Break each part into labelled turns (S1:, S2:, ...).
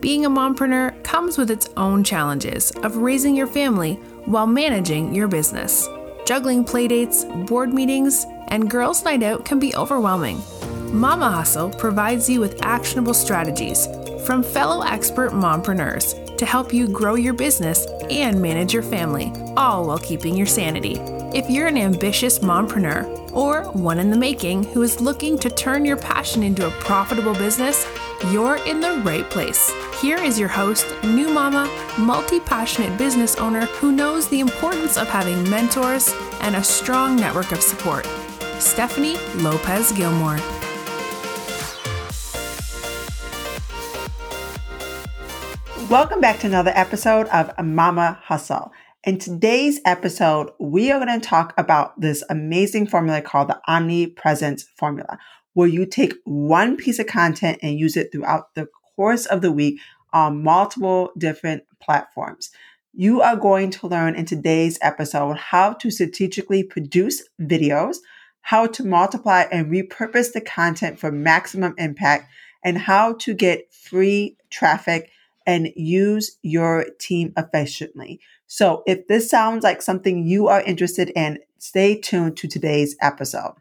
S1: Being a mompreneur comes with its own challenges of raising your family while managing your business. Juggling playdates, board meetings, and girls' night out can be overwhelming. Mama Hustle provides you with actionable strategies from fellow expert mompreneurs to help you grow your business and manage your family, all while keeping your sanity. If you're an ambitious mompreneur or one in the making who is looking to turn your passion into a profitable business, you're in the right place. Here is your host, new mama, multi passionate business owner who knows the importance of having mentors and a strong network of support, Stephanie Lopez Gilmore.
S2: Welcome back to another episode of Mama Hustle. In today's episode, we are going to talk about this amazing formula called the Omnipresence Formula, where you take one piece of content and use it throughout the course of the week on multiple different platforms. You are going to learn in today's episode how to strategically produce videos, how to multiply and repurpose the content for maximum impact, and how to get free traffic and use your team efficiently. So if this sounds like something you are interested in, stay tuned to today's episode.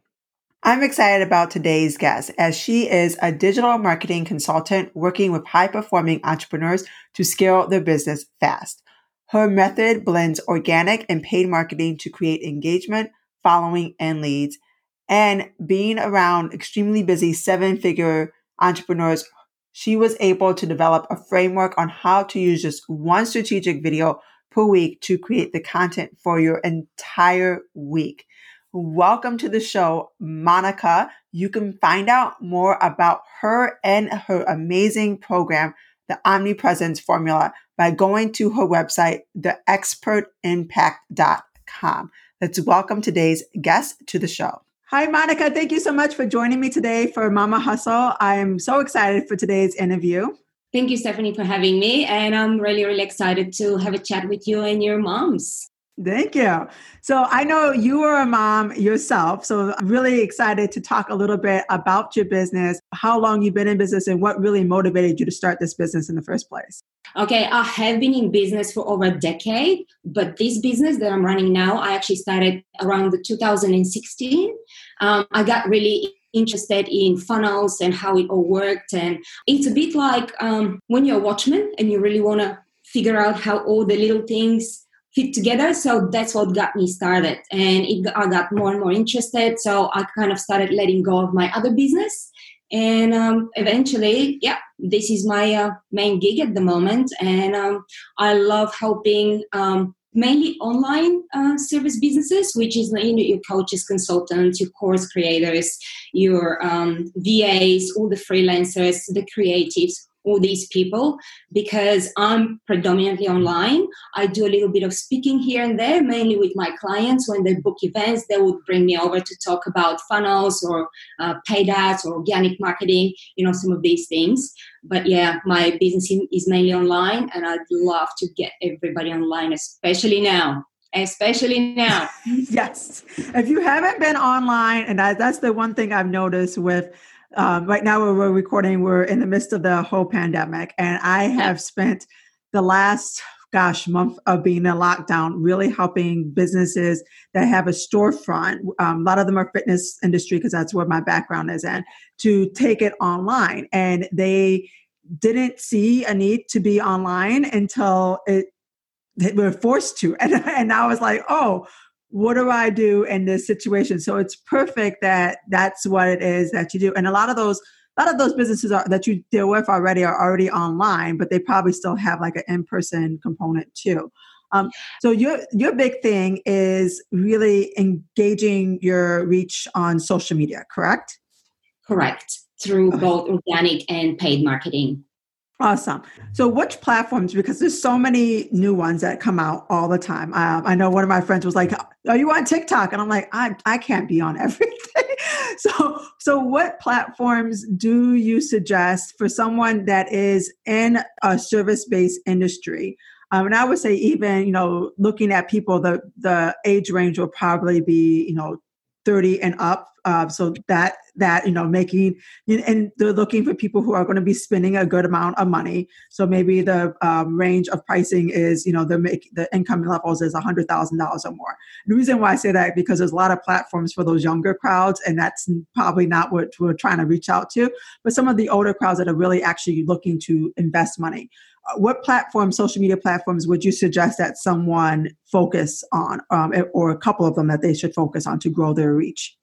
S2: I'm excited about today's guest as she is a digital marketing consultant working with high performing entrepreneurs to scale their business fast. Her method blends organic and paid marketing to create engagement, following, and leads. And being around extremely busy seven figure entrepreneurs she was able to develop a framework on how to use just one strategic video per week to create the content for your entire week. Welcome to the show, Monica. You can find out more about her and her amazing program, the Omnipresence Formula, by going to her website, theexpertimpact.com. Let's welcome today's guest to the show. Hi, Monica. Thank you so much for joining me today for Mama Hustle. I'm so excited for today's interview.
S3: Thank you, Stephanie, for having me. And I'm really, really excited to have a chat with you and your moms.
S2: Thank you. So I know you are a mom yourself. So I'm really excited to talk a little bit about your business, how long you've been in business, and what really motivated you to start this business in the first place.
S3: Okay, I have been in business for over a decade, but this business that I'm running now, I actually started around the 2016. Um, I got really interested in funnels and how it all worked. And it's a bit like um, when you're a watchman and you really want to figure out how all the little things fit together. So that's what got me started. And it, I got more and more interested. So I kind of started letting go of my other business. And um, eventually, yeah, this is my uh, main gig at the moment. And um, I love helping um, mainly online uh, service businesses, which is you know, your coaches, consultants, your course creators, your um, VAs, all the freelancers, the creatives all these people because I'm predominantly online. I do a little bit of speaking here and there, mainly with my clients. When they book events, they would bring me over to talk about funnels or uh, paid ads or organic marketing, you know, some of these things. But yeah, my business is mainly online, and I'd love to get everybody online, especially now especially now.
S2: yes. If you haven't been online, and that's the one thing I've noticed with um, right now where we're recording we're in the midst of the whole pandemic and i have spent the last gosh month of being in lockdown really helping businesses that have a storefront um, a lot of them are fitness industry because that's where my background is in to take it online. And they didn't see a need to be online until it they were forced to. And, and i was like oh what do I do in this situation? So it's perfect that that's what it is that you do. And a lot of those, a lot of those businesses are, that you deal with already are already online, but they probably still have like an in-person component too. Um, so your your big thing is really engaging your reach on social media, correct?
S3: Correct. Through both organic and paid marketing.
S2: Awesome. So, which platforms? Because there's so many new ones that come out all the time. Um, I know one of my friends was like, "Are you on TikTok?" And I'm like, "I I can't be on everything." so, so what platforms do you suggest for someone that is in a service based industry? Um, and I would say even you know looking at people, the the age range will probably be you know 30 and up Uh, so that that you know making and they're looking for people who are going to be spending a good amount of money. So maybe the um, range of pricing is you know the make the income levels is a hundred thousand dollars or more. The reason why I say that because there's a lot of platforms for those younger crowds, and that's probably not what we're trying to reach out to. But some of the older crowds that are really actually looking to invest money what platforms, social media platforms, would you suggest that someone focus on, um, or a couple of them that they should focus on to grow their reach?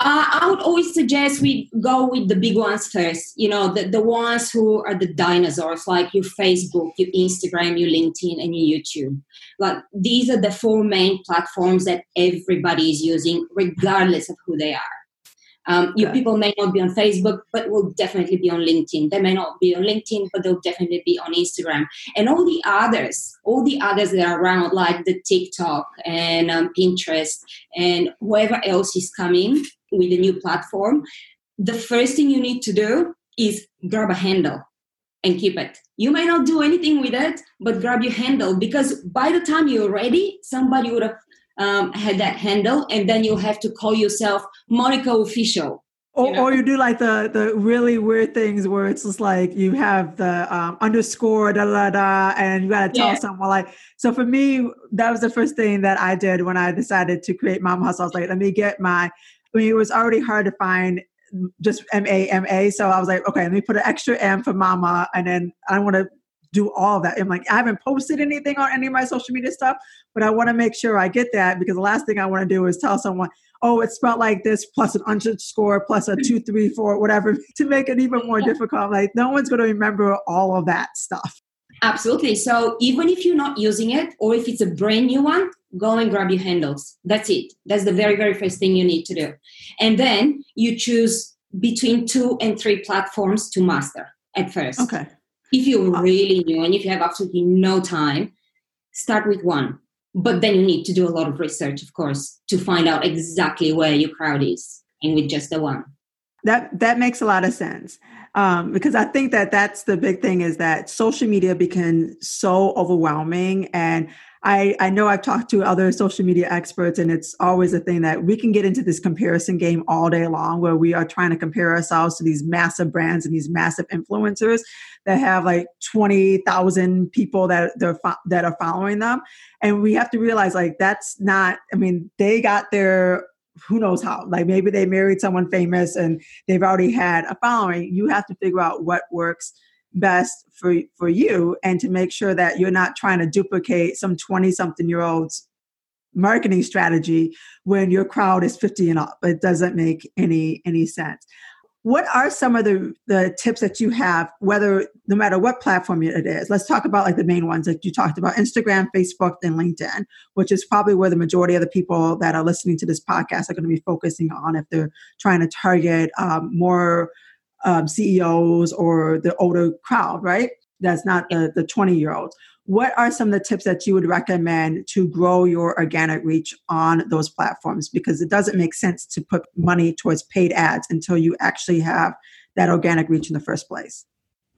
S3: Uh, I would always suggest we go with the big ones first. You know, the, the ones who are the dinosaurs, like your Facebook, your Instagram, your LinkedIn, and your YouTube. Like these are the four main platforms that everybody is using, regardless of who they are. Um, your people may not be on Facebook, but will definitely be on LinkedIn. They may not be on LinkedIn, but they'll definitely be on Instagram. And all the others, all the others that are around, like the TikTok and um, Pinterest and whoever else is coming with a new platform, the first thing you need to do is grab a handle and keep it. You may not do anything with it, but grab your handle because by the time you're ready, somebody would have um, had that handle, and then you'll have to call yourself Monica Official.
S2: Or you, know? or you do like the the really weird things where it's just like you have the um, underscore da da da, and you gotta tell yeah. someone like. So for me, that was the first thing that I did when I decided to create Mama Hustle. I was like, let me get my. I mean, it was already hard to find just M A M A. So I was like, okay, let me put an extra M for Mama, and then I want to do all that. I'm like, I haven't posted anything on any of my social media stuff, but I want to make sure I get that because the last thing I want to do is tell someone, oh, it's spelled like this plus an underscore plus a two, three, four, whatever, to make it even more difficult. Like, no one's going to remember all of that stuff.
S3: Absolutely. So even if you're not using it, or if it's a brand new one, go and grab your handles. That's it. That's the very, very first thing you need to do. And then you choose between two and three platforms to master at first.
S2: Okay.
S3: If you're really new and if you have absolutely no time, start with one. But then you need to do a lot of research, of course, to find out exactly where your crowd is and with just the one.
S2: That that makes a lot of sense um, because I think that that's the big thing is that social media became so overwhelming and I, I know I've talked to other social media experts, and it's always a thing that we can get into this comparison game all day long where we are trying to compare ourselves to these massive brands and these massive influencers that have like 20,000 people that, they're, that are following them. And we have to realize, like, that's not, I mean, they got their who knows how like maybe they married someone famous and they've already had a following you have to figure out what works best for for you and to make sure that you're not trying to duplicate some 20 something year olds marketing strategy when your crowd is 50 and up. It doesn't make any any sense. What are some of the the tips that you have whether no matter what platform it is? Let's talk about like the main ones that you talked about instagram facebook and linkedin which is probably where the majority of the people that are listening to this podcast are going to be focusing on if they're trying to target um, more um, CEOs or the older crowd, right? That's not the, the 20 year olds. What are some of the tips that you would recommend to grow your organic reach on those platforms? Because it doesn't make sense to put money towards paid ads until you actually have that organic reach in the first place.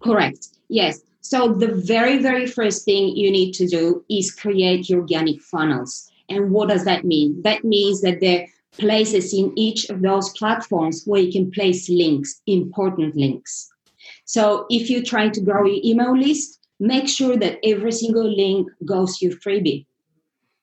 S3: Correct. Yes. So the very, very first thing you need to do is create your organic funnels. And what does that mean? That means that the places in each of those platforms where you can place links, important links. So if you're trying to grow your email list, make sure that every single link goes to your freebie.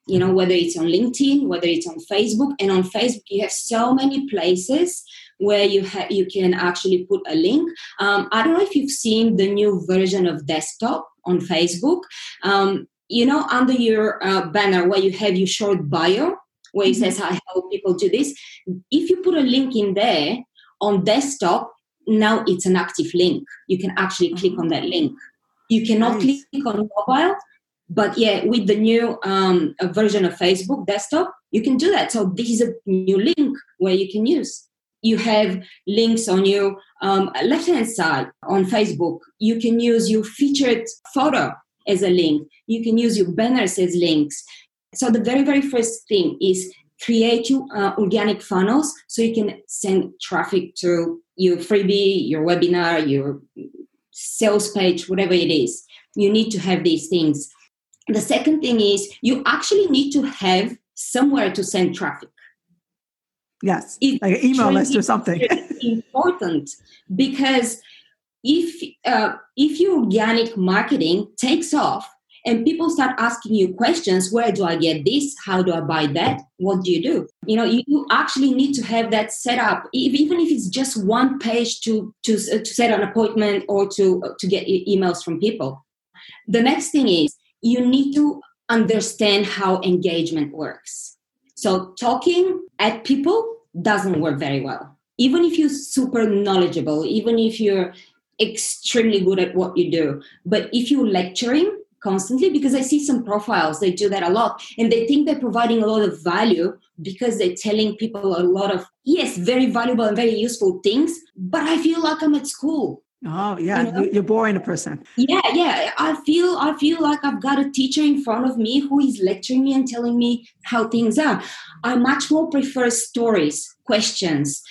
S3: You know, whether it's on LinkedIn, whether it's on Facebook, and on Facebook you have so many places where you have you can actually put a link. Um, I don't know if you've seen the new version of desktop on Facebook. Um, you know, under your uh, banner where you have your short bio, where it mm-hmm. says I help people do this. If you put a link in there on desktop, now it's an active link. You can actually click mm-hmm. on that link. You cannot nice. click on mobile, but yeah, with the new um, version of Facebook desktop, you can do that. So this is a new link where you can use. You have links on your um, left hand side on Facebook. You can use your featured photo as a link. You can use your banners as links. So the very, very first thing is create you uh, organic funnels so you can send traffic to your freebie, your webinar, your sales page, whatever it is. You need to have these things. The second thing is you actually need to have somewhere to send traffic.
S2: Yes, like an email list or something.
S3: important because if uh, if your organic marketing takes off and people start asking you questions where do i get this? How do i buy that? What do you do? You know you actually need to have that set up even if it's just one page to to, uh, to set an appointment or to uh, to get emails from people. The next thing is you need to understand how engagement works. So talking at people doesn't work very well. Even if you're super knowledgeable even if you're extremely good at what you do but if you're lecturing constantly because I see some profiles, they do that a lot. And they think they're providing a lot of value because they're telling people a lot of, yes, very valuable and very useful things, but I feel like I'm at school.
S2: Oh yeah, you know? you're boring a person.
S3: Yeah, yeah. I feel I feel like I've got a teacher in front of me who is lecturing me and telling me how things are. I much more prefer stories, questions.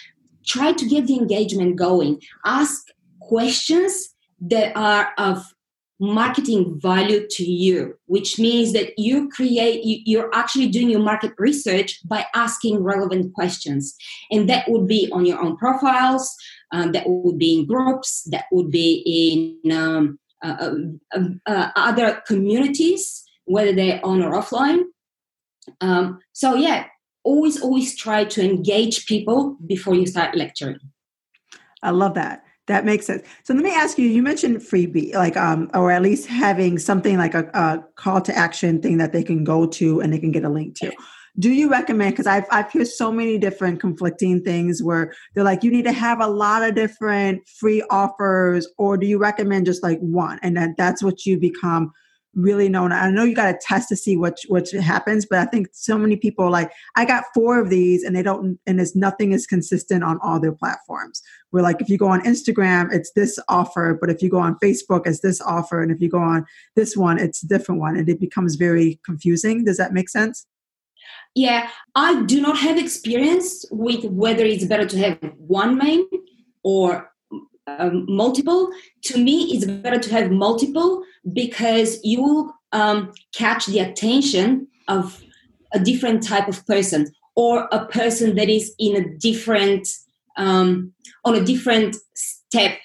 S3: Try to get the engagement going. Ask questions that are of marketing value to you which means that you create you're actually doing your market research by asking relevant questions. And that would be on your own profiles um, that would be in groups that would be in um, uh, uh, uh, other communities whether they're on or offline. Um, so yeah always always try to engage people before you start lecturing.
S2: I love that that makes sense. So let me ask you, you mentioned freebie, like, um, or at least having something like a, a call to action thing that they can go to and they can get a link to. Do you recommend, because I've, I've heard so many different conflicting things where they're like, you need to have a lot of different free offers, or do you recommend just like one? And that that's what you become really known. I know you got to test to see what what happens, but I think so many people like I got four of these, and they don't, and it's nothing is consistent on all their platforms. We're like if you go on Instagram, it's this offer, but if you go on Facebook, it's this offer, and if you go on this one, it's a different one, and it becomes very confusing. Does that make sense?
S3: Yeah, I do not have experience with whether it's better to have one main or um, multiple. To me, it's better to have multiple because you will um, catch the attention of a different type of person or a person that is in a different um, on a different step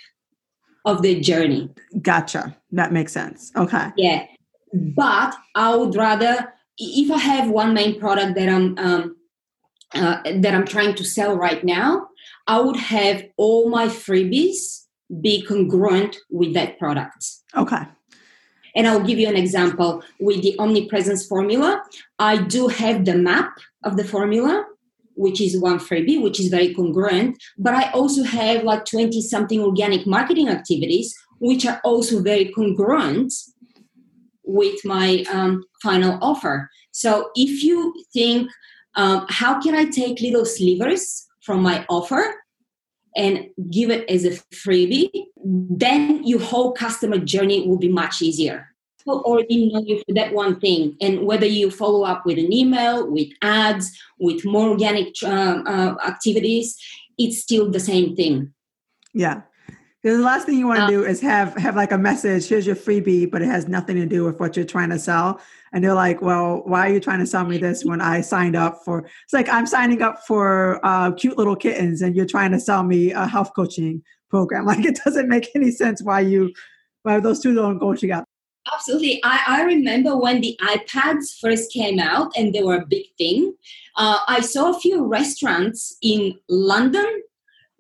S3: of the journey.
S2: Gotcha. That makes sense. Okay.
S3: Yeah, but I would rather if I have one main product that I'm um, uh, that I'm trying to sell right now, I would have all my freebies be congruent with that product.
S2: Okay.
S3: And I'll give you an example with the omnipresence formula. I do have the map of the formula, which is one freebie, which is very congruent. But I also have like 20 something organic marketing activities, which are also very congruent with my um, final offer. So if you think, um, how can I take little slivers from my offer and give it as a freebie, then your whole customer journey will be much easier. People already know you for that one thing, and whether you follow up with an email, with ads, with more organic uh, uh, activities, it's still the same thing.
S2: Yeah, the last thing you want to um, do is have have like a message. Here's your freebie, but it has nothing to do with what you're trying to sell. And they're like, "Well, why are you trying to sell me this when I signed up for?" It's like I'm signing up for uh, cute little kittens, and you're trying to sell me a health coaching program. Like it doesn't make any sense why you why those two don't go together.
S3: Absolutely. I, I remember when the iPads first came out and they were a big thing. Uh, I saw a few restaurants in London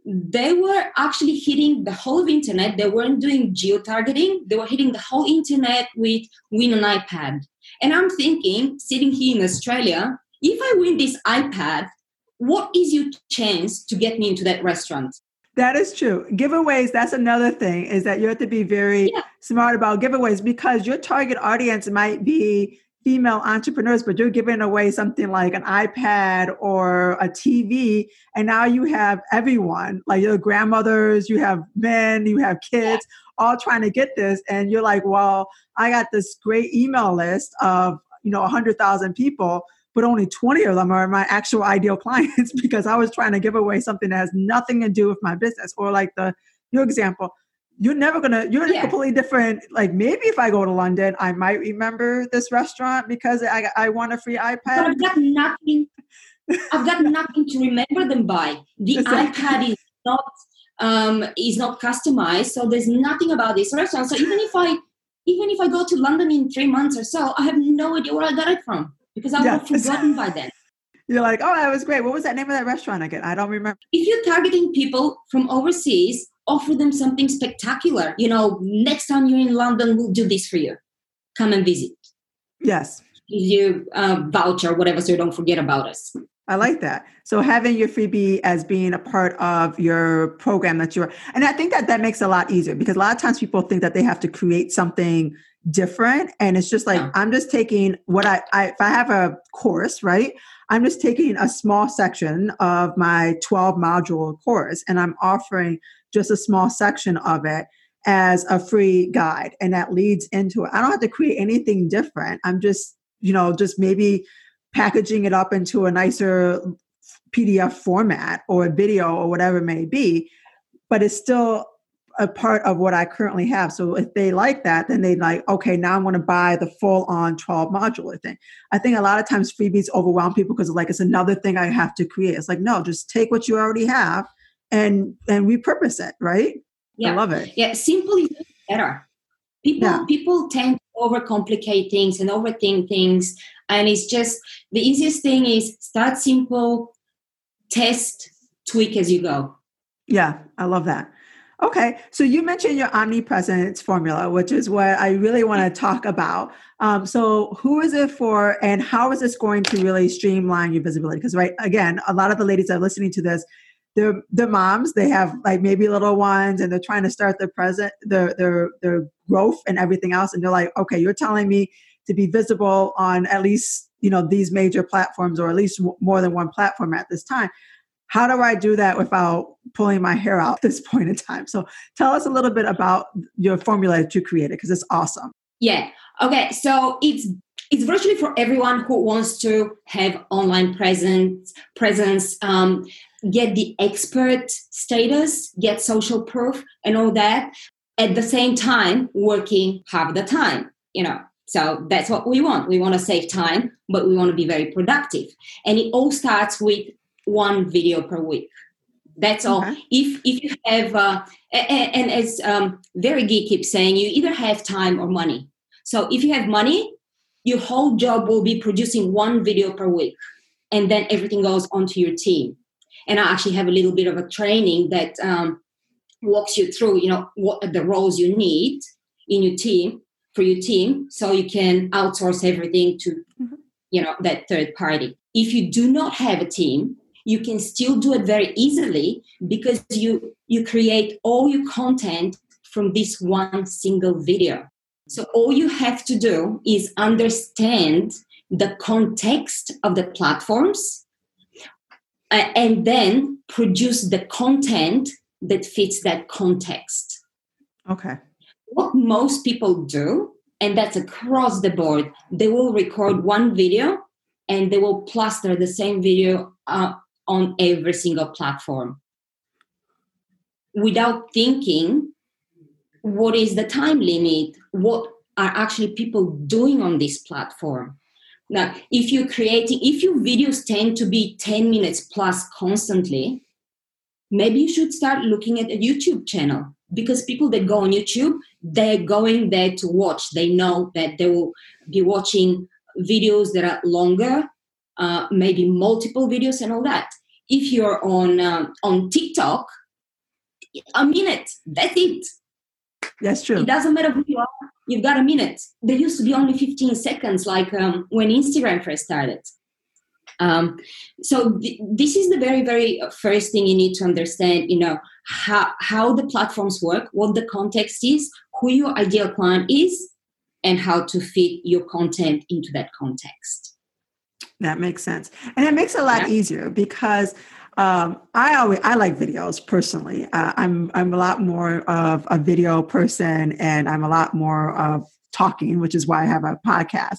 S3: they were actually hitting the whole of internet. They weren't doing geo-targeting. They were hitting the whole internet with win an ipad. And i'm thinking sitting here in australia if i win this ipad what is your chance to get me into that restaurant?
S2: That is true. Giveaways that's another thing is that you have to be very yeah. smart about giveaways because your target audience might be female entrepreneurs, but you're giving away something like an iPad or a TV, and now you have everyone, like your grandmothers, you have men, you have kids, all trying to get this, and you're like, well, I got this great email list of you know 100,000 people. But only 20 of them are my actual ideal clients because I was trying to give away something that has nothing to do with my business. Or like the your example, you're never gonna you're yeah. completely different like maybe if i go to london i might remember this restaurant because i i want a free ipad
S3: but i've got nothing I've got nothing to remember them by. The iPad is not um, is not customized, so there's nothing about this restaurant. So even if I even if I go to London in three months or so, I have no idea where I got it from because I would have forgotten by then.
S2: You're like, oh, that was great. What was that name of that restaurant again? I don't remember.
S3: If you're targeting people from overseas, offer them something spectacular. You know, next time you're in London, we'll do this for you. Come and visit.
S2: Yes.
S3: Give you a voucher, whatever, so you don't forget about us.
S2: I like that. So having your freebie as being a part of your program that you're, and I think that that makes it a lot easier because a lot of times people think that they have to create something different, and it's just like yeah. I'm just taking what I, I if I have a course, right? I'm just taking a small section of my 12 module course, and I'm offering just a small section of it as a free guide, and that leads into it. I don't have to create anything different. I'm just, you know, just maybe packaging it up into a nicer PDF format or a video or whatever it may be, but it's still a part of what I currently have. So if they like that, then they like, okay, now I want to buy the full on 12 modular thing. I think a lot of times freebies overwhelm people because like it's another thing I have to create. It's like, no, just take what you already have and and repurpose it, right?
S3: Yeah.
S2: I love it.
S3: Yeah, simple is better. People yeah. people tend to overcomplicate things and overthink things and it's just the easiest thing is start simple test tweak as you go
S2: yeah i love that okay so you mentioned your omnipresence formula which is what i really want to talk about. Um, so who is it for and how is this going to really streamline your visibility? Because right again a lot of the ladies that are listening to this they're they're moms they have like maybe little ones and they're trying to start their present their their their growth and everything else and they're like okay you're telling me to be visible on at least you know these major platforms or at least more than one platform at this time how do i do that without pulling my hair out at this point in time so tell us a little bit about your formula that you created because it's awesome
S3: yeah okay so it's it's virtually for everyone who wants to have online presence presence um, get the expert status get social proof and all that at the same time working half the time you know so that's what we want. We want to save time, but we want to be very productive. And it all starts with one video per week. That's all. Okay. If if you have, uh, and, and, as um, Gary Vee keeps saying, you either have time or money. So if you have money, your whole job will be producing one video per week, and then everything goes onto your team. And I actually have a little bit of a training that um, walks you through, you know, what are the roles you need in your team for your team so you can outsource everything to mm-hmm. you know that third party if you do not have a team you can still do it very easily because you you create all your content from this one single video. So all you have to do is understand the context of the platforms uh, and then produce the content that fits that context.
S2: Okay.
S3: What most people do, and that's across the board, they will record one video and they will plaster the same video uh, on every single platform. Without thinking what is the time limit? What are actually people doing on this platform? Now if you're creating if your videos tend to be 10 minutes plus constantly maybe you should start looking at a youtube channel because people that go on youtube they're going there to watch. They know that they will be watching videos that are longer, uh, maybe multiple videos and all that. If you're on um, on TikTok, a minute. That's it.
S2: That's true.
S3: It doesn't matter who you are. You've got a minute. There used to be only 15 seconds, like um, when Instagram first started. Um, so th- this is the very, very first thing you need to understand. You know how how the platforms work, what the context is, who your ideal client is, and how to fit your content into that context.
S2: That makes sense, and it makes it a lot yeah. easier because um, I always I like videos personally. Uh, I'm I'm a lot more of a video person, and I'm a lot more of talking, which is why I have a podcast.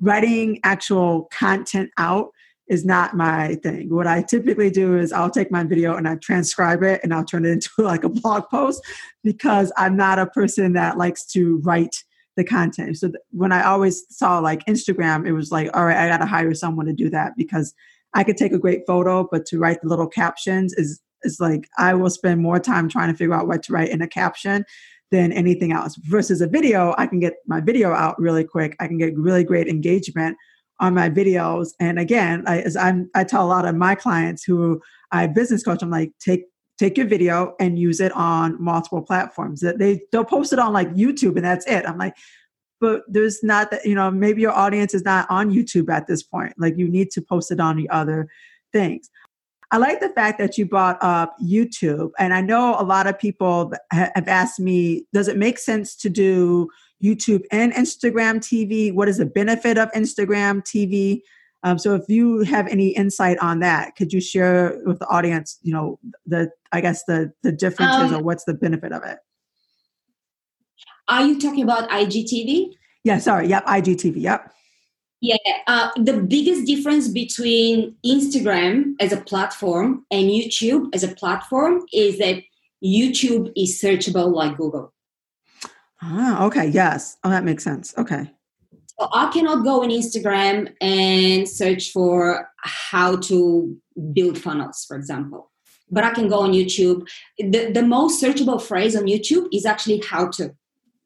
S2: Writing actual content out is not my thing. What I typically do is I'll take my video and I transcribe it and I'll turn it into like a blog post because I'm not a person that likes to write the content. So th- when I always saw like Instagram, it was like, all right, I got to hire someone to do that because I could take a great photo, but to write the little captions is is like I will spend more time trying to figure out what to write in a caption than anything else. Versus a video, I can get my video out really quick. I can get really great engagement on my videos. And again, I, as I'm, I tell a lot of my clients who I business coach, I'm like, take take your video and use it on multiple platforms. That they they'll post it on like YouTube and that's it. I'm like, but there's not that you know maybe your audience is not on YouTube at this point. Like you need to post it on the other things. I like the fact that you brought up YouTube. And I know a lot of people have asked me, does it make sense to do YouTube and Instagram TV? What is the benefit of Instagram TV? Um, so if you have any insight on that, could you share with the audience, you know, the, I guess the, the differences um, or what's the benefit of it?
S3: Are you talking about IGTV?
S2: Yeah, sorry. Yep. IGTV. Yep.
S3: Yeah, uh, the biggest difference between Instagram as a platform and YouTube as a platform is that YouTube is searchable like Google.
S2: Ah, okay, yes. Oh, that makes sense. Okay.
S3: So I cannot go on Instagram and search for how to build funnels, for example. But I can go on YouTube. The, the most searchable phrase on YouTube is actually how to.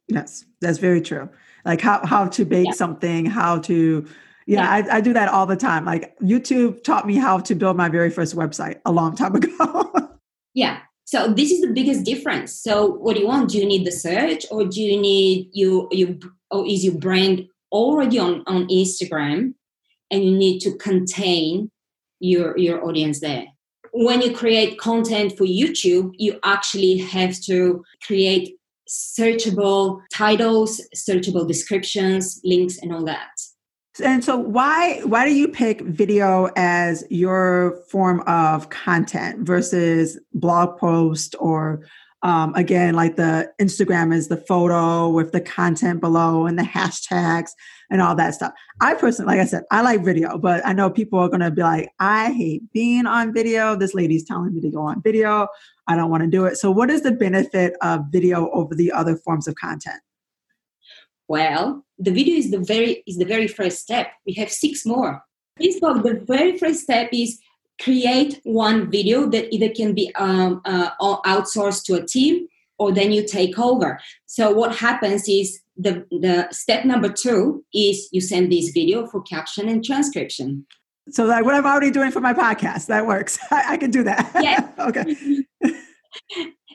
S2: Yes, that's very true like how how to bake yeah. something, how to yeah, yeah. I, I do that all the time. Like YouTube taught me how to build my very first website a long time ago.
S3: yeah. So this is the biggest difference. So what do you want? Do you need the search or do you need you you or is your brand already on, on Instagram and you need to contain your your audience there? When you create content for YouTube, you actually have to create searchable titles, searchable descriptions, links, and all that.
S2: And so why why do you pick video as your form of content versus blog post or um, again like the Instagram is the photo with the content below and the hashtags and all that stuff. I personally, like I said, I like video, but I know people are going to be like, I hate being on video. This lady's telling me to go on video. I don't want to do it. So, what is the benefit of video over the other forms of content?
S3: Well, the video is the very is the very first step. We have six more. Facebook, the very first step is create one video that either can be um, uh, outsourced to a team or then you take over. So what happens is the the step number two is you send this video for caption and transcription.
S2: So like what I'm already doing for my podcast, that works. I, I can do that.
S3: Yeah.
S2: okay.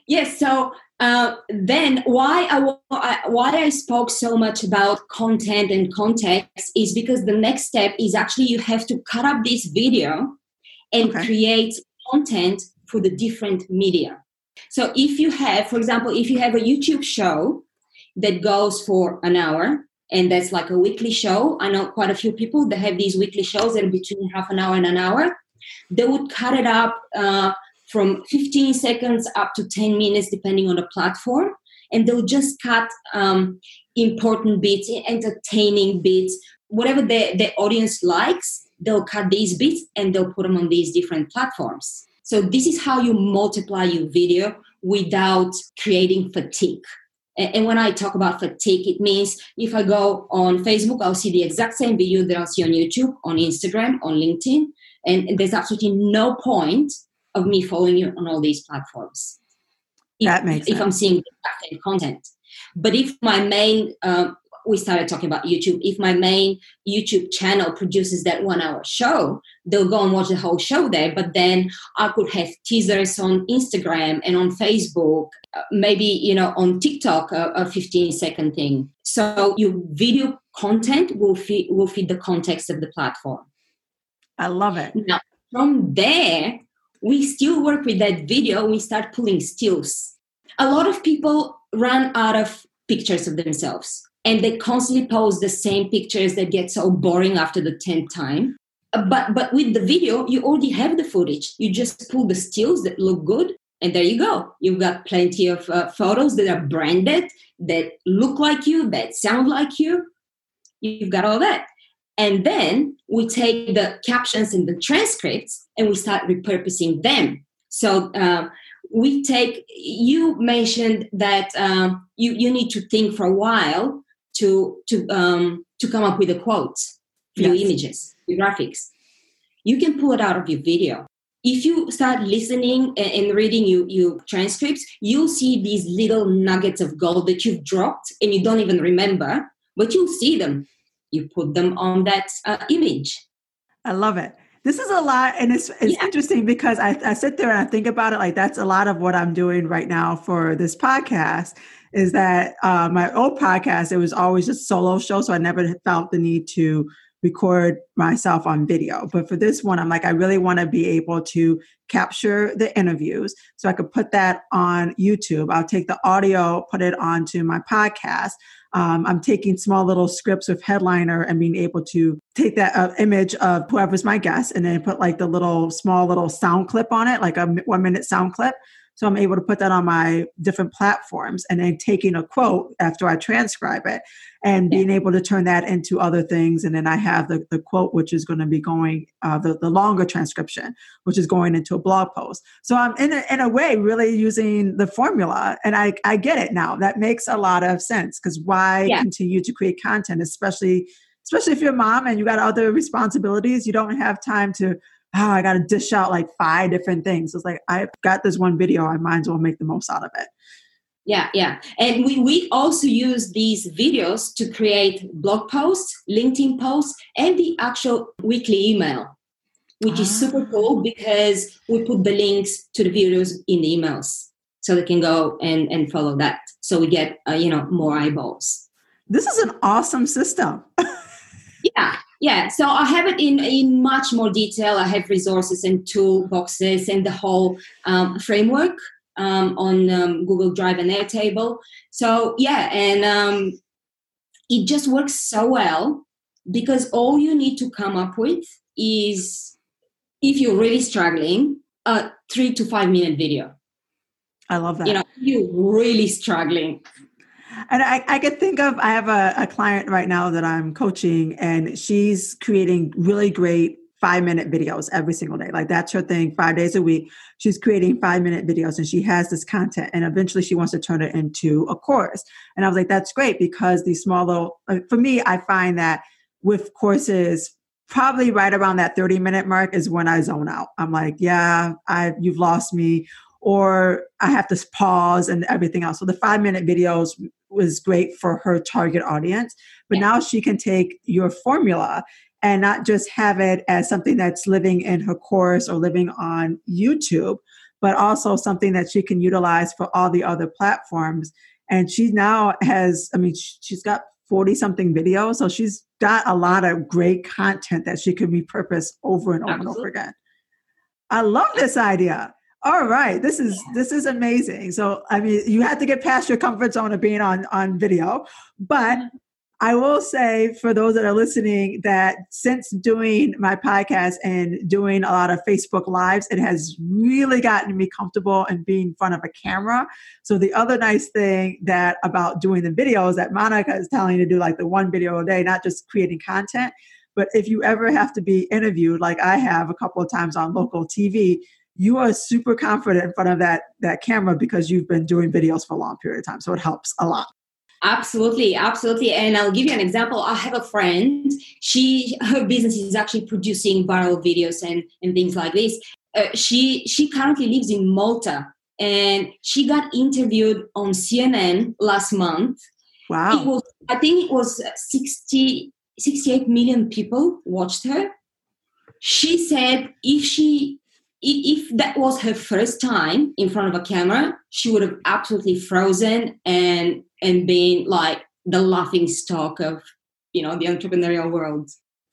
S3: yes. So uh, then why I, why I spoke so much about content and context is because the next step is actually you have to cut up this video and okay. create content for the different media. So if you have, for example, if you have a YouTube show that goes for an hour and that's like a weekly show. I know quite a few people that have these weekly shows that are between half an hour and an hour. They would cut it up uh, from 15 seconds up to 10 minutes, depending on the platform, and they'll just cut um, important bits, entertaining bits, whatever the, the audience likes. They'll cut these bits and they'll put them on these different platforms. So this is how you multiply your video without creating fatigue. And when I talk about fatigue, it means if I go on Facebook, I'll see the exact same video that I'll see on YouTube, on Instagram, on LinkedIn. And there's absolutely no point of me following you on all these platforms.
S2: If, that makes sense.
S3: if sense. I'm seeing the same content. But if my main um, we started talking about YouTube. If my main YouTube channel produces that one hour show, they'll go and watch the whole show there. But then I could have teasers on Instagram and on Facebook, uh, maybe, you know, on TikTok, a, a 15 second thing. So your video content will fit, will fit the context of the platform.
S2: I love it.
S3: Now, from there, we still work with that video. We start pulling stills. A lot of people run out of pictures of themselves and they constantly post the same pictures that get so boring after the 10th time. Uh, but but with the video you already have the footage. You just pull the stills that look good and there you go. You've got plenty of uh, photos that are branded that look like you that sound like you. You've got all that. And then we take the captions and the transcripts and we start repurposing them. So uh, we take you mentioned that um, you, you need to think for a while to to um, to come up with a quote, few yes. images, few graphics. you can pull it out of your video if you start listening and reading your, your transcripts, you'll see these little nuggets of gold that you've dropped and you don't even remember, but you'll see them. You put them on that uh, image.
S2: I love it. This is a lot, and it's it's yeah. interesting because I, I sit there and I think about it like that's a lot of what I'm doing right now for this podcast. Is that uh, my old podcast? It was always a solo show, so I never felt the need to record myself on video. But for this one, I'm like, I really want to be able to capture the interviews so I could put that on YouTube. I'll take the audio, put it onto my podcast. Um, I'm taking small little scripts with headliner and being able to take that uh, image of whoever's my guest and then put like the little small little sound clip on it, like a one minute sound clip. So I'm able to put that on my different platforms and then taking a quote after I transcribe it and being able to turn that into other things. And then I have the, the quote, which is going to be going, uh, the, the longer transcription, which is going into a blog post. So I'm in a, in a way really using the formula. And I, I get it now. That makes a lot of sense because why yeah. continue to create content, especially especially if you're a mom and you got other responsibilities, you don't have time to oh, I got to dish out like five different things. It's like, I've got this one video, I might as well make the most out of it.
S3: Yeah, yeah. And we, we also use these videos to create blog posts, LinkedIn posts, and the actual weekly email, which ah. is super cool ah. because we put the links to the videos in the emails so they can go and, and follow that. So we get, uh, you know, more eyeballs.
S2: This is an awesome system.
S3: yeah, yeah. So I have it in, in much more detail. I have resources and toolboxes and the whole um, framework um, on um, Google Drive and Airtable. So yeah, and um, it just works so well because all you need to come up with is if you're really struggling, a three to five minute video.
S2: I love that.
S3: You know, you're really struggling.
S2: And I, I could think of, I have a, a client right now that I'm coaching, and she's creating really great five minute videos every single day. Like that's her thing, five days a week. She's creating five minute videos and she has this content and eventually she wants to turn it into a course. And I was like, that's great because these small little, uh, for me, I find that with courses, probably right around that 30 minute mark is when I zone out. I'm like, yeah, I, you've lost me or I have to pause and everything else. So the five minute videos was great for her target audience, but yeah. now she can take your formula and not just have it as something that's living in her course or living on YouTube, but also something that she can utilize for all the other platforms. And she now has, I mean, she's got 40 something videos. So she's got a lot of great content that she can repurpose over and over Absolutely. and over again. I love this idea. All right, this is this is amazing. So I mean, you had to get past your comfort zone of being on on video, but mm-hmm. I will say for those that are listening that since doing my podcast and doing a lot of Facebook Lives, it has really gotten me comfortable in being in front of a camera. So the other nice thing that about doing the videos that Monica is telling you to do like the one video a day, not just creating content, but if you ever have to be interviewed, like I have a couple of times on local TV, you are super confident in front of that that camera because you've been doing videos for a long period of time. So it helps a lot.
S3: Absolutely, absolutely. And I'll give you an example. I have a friend. She her business is actually producing viral videos and and things like this. Uh, she she currently lives in Malta, and she got interviewed on CNN last month.
S2: Wow!
S3: It was I think it was 60, 68 million people watched her. She said if she if that was her first time in front of a camera, she would have absolutely frozen and and been like the laughing stock of you know the entrepreneurial world.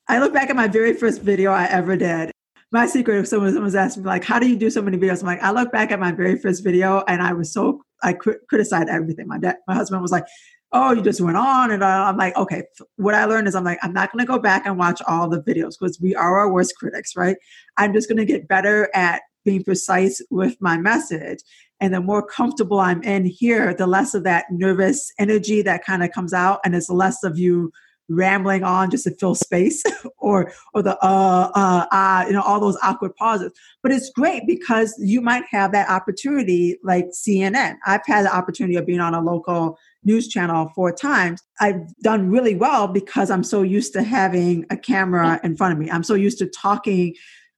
S2: I look back at my very first video I ever did. My secret, if someone was asking me like, "How do you do so many videos?" I'm like, I look back at my very first video, and I was so I criticized everything. My dad, my husband was like, "Oh, you just went on," and I'm like, "Okay." What I learned is I'm like, I'm not going to go back and watch all the videos because we are our worst critics, right? I'm just going to get better at being precise with my message. And the more comfortable I'm in here, the less of that nervous energy that kind of comes out, and it's less of you rambling on just to fill space or or the uh uh uh you know all those awkward pauses. But it's great because you might have that opportunity like cnn i've had the opportunity of being on a local news channel four times. I've done really well because i'm so used to having a camera in front of me. I'm so used to talking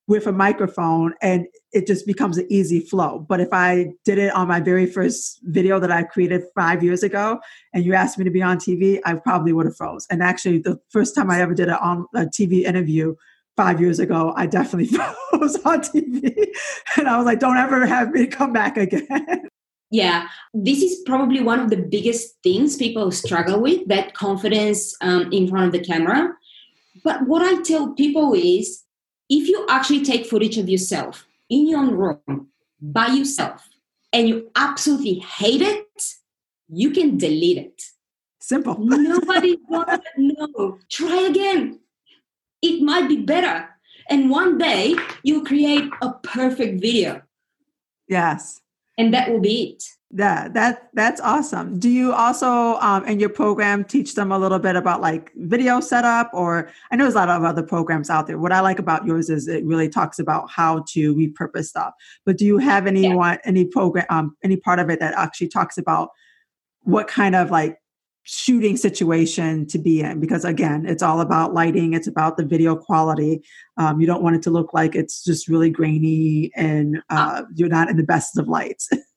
S2: with a microphone and it just becomes an easy flow. But if I did it on my very first video that I created five years ago and you asked me to be on TV, I probably would have froze. And actually, the first time I ever did a, on, a TV interview five years ago, I definitely froze on TV. And I was like, don't ever have me come back again.
S3: Yeah, this is probably one of the biggest things people struggle with that confidence um, in front of the camera. But what I tell people is if you actually take footage of yourself in your own room by yourself and you absolutely hate it, you can delete it.
S2: Simple.
S3: Nobody gonna know. Try again. It might be better. And one day you'll create a perfect video.
S2: Yes.
S3: And that will be it.
S2: Yeah, that that's awesome. Do you also um, in your program teach them a little bit about like video setup, or I know there's a lot of other programs out there. What I like about yours is it really talks about how to repurpose stuff. But do you have any yeah. one any program um, any part of it that actually talks about what kind of like shooting situation to be in? Because again, it's all about lighting. It's about the video quality. Um, you don't want it to look like it's just really grainy and uh, you're not in the best of lights.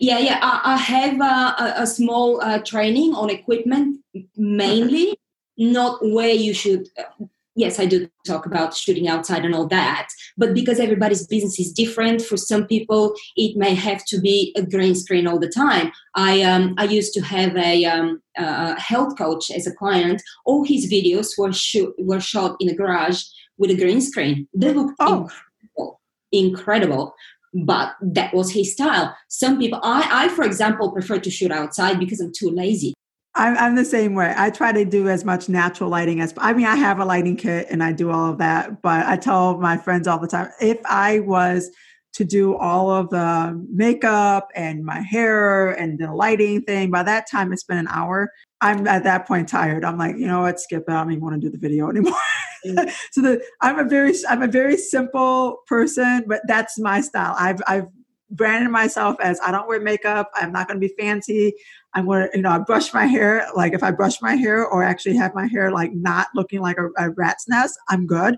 S3: Yeah, yeah. I, I have a, a small uh, training on equipment mainly, not where you should. Uh, yes, I do talk about shooting outside and all that, but because everybody's business is different, for some people it may have to be a green screen all the time. I um, I used to have a, um, a health coach as a client. All his videos were shoot were shot in a garage with a green screen. They look oh. incredible, incredible but that was his style. Some people, I, I for example, prefer to shoot outside because I'm too lazy.
S2: I'm, I'm the same way. I try to do as much natural lighting as I mean, I have a lighting kit and I do all of that, but I tell my friends all the time if I was to do all of the makeup and my hair and the lighting thing, by that time it's been an hour. I'm at that point tired. I'm like, you know what, skip it. I don't even want to do the video anymore. So the I'm a very I'm a very simple person, but that's my style. I've I've branded myself as I don't wear makeup. I'm not going to be fancy. I'm going to, you know, I brush my hair. Like if I brush my hair or actually have my hair like not looking like a, a rat's nest, I'm good.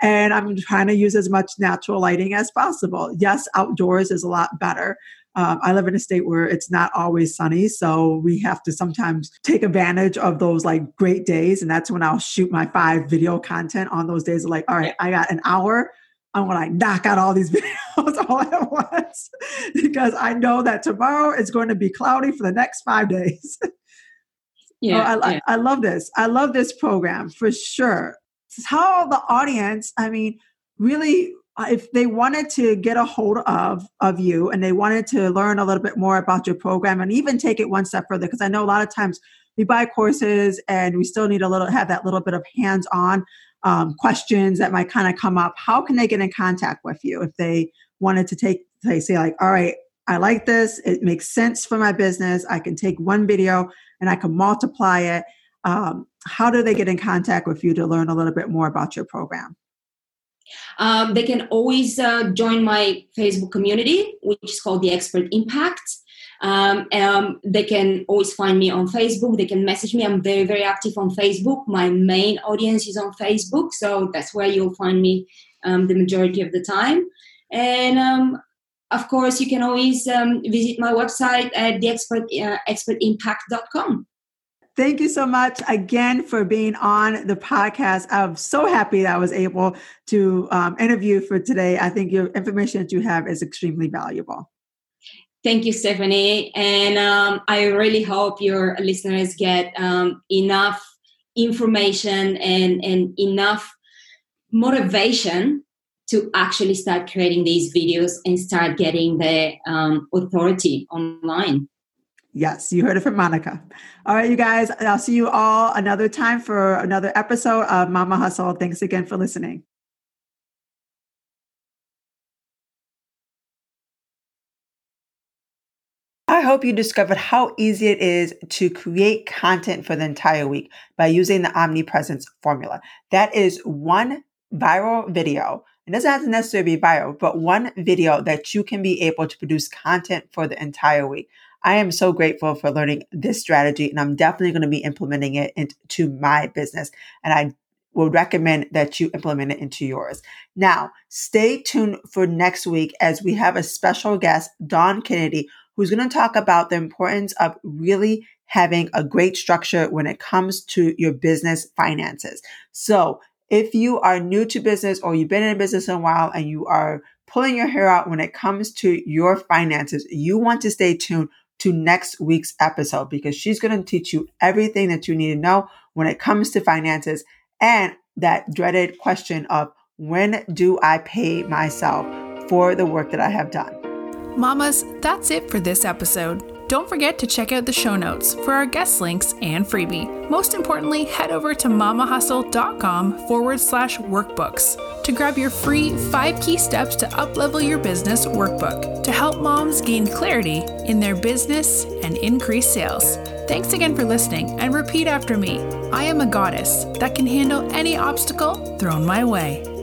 S2: And I'm trying to use as much natural lighting as possible. Yes, outdoors is a lot better. Um, I live in a state where it's not always sunny, so we have to sometimes take advantage of those like great days, and that's when I'll shoot my five video content on those days. Like, all right, I got an hour. I'm gonna like knock out all these videos all at once because I know that tomorrow is going to be cloudy for the next five days. Yeah, I, yeah. I love this. I love this program for sure. How the audience, I mean, really uh, if they wanted to get a hold of of you and they wanted to learn a little bit more about your program and even take it one step further because i know a lot of times we buy courses and we still need a little have that little bit of hands on um, questions that might kind of come up. How can they get in contact with you if they wanted to take they say like all right i like this. It makes sense for my business. I can take one video and i can multiply it. Um, how do they get in contact with you to learn a little bit more about your program
S3: um, they can always uh, join my Facebook community, which is called the Expert Impact. Um, um, they can always find me on Facebook. They can message me. I'm very, very active on Facebook. My main audience is on Facebook, so that's where you'll find me um, the majority of the time. And um, of course, you can always um, visit my website at the expert, uh, expertimpact.com.
S2: Thank you so much again for being on the podcast. I'm so happy that I was able to um, interview for today. I think your information that you have is extremely valuable.
S3: Thank you, Stephanie. And um, I really hope your listeners get um, enough information and, and enough motivation to actually start creating these videos and start getting the um, authority online.
S2: Yes, you heard it from Monica. All right, you guys, I'll see you all another time for another episode of Mama Hustle. Thanks again for listening. I hope you discovered how easy it is to create content for the entire week by using the omnipresence formula. That is one viral video. It doesn't have to necessarily be viral, but one video that you can be able to produce content for the entire week. I am so grateful for learning this strategy and I'm definitely going to be implementing it into my business. And I would recommend that you implement it into yours. Now, stay tuned for next week as we have a special guest, Dawn Kennedy, who's going to talk about the importance of really having a great structure when it comes to your business finances. So if you are new to business or you've been in business a while and you are pulling your hair out when it comes to your finances, you want to stay tuned to next week's episode because she's going to teach you everything that you need to know when it comes to finances and that dreaded question of when do I pay myself for the work that I have done?
S1: Mamas, that's it for this episode. Don't forget to check out the show notes for our guest links and freebie. Most importantly, head over to mamahustle.com forward slash workbooks to grab your free five key steps to uplevel your business workbook to help moms gain clarity in their business and increase sales. Thanks again for listening and repeat after me. I am a goddess that can handle any obstacle thrown my way.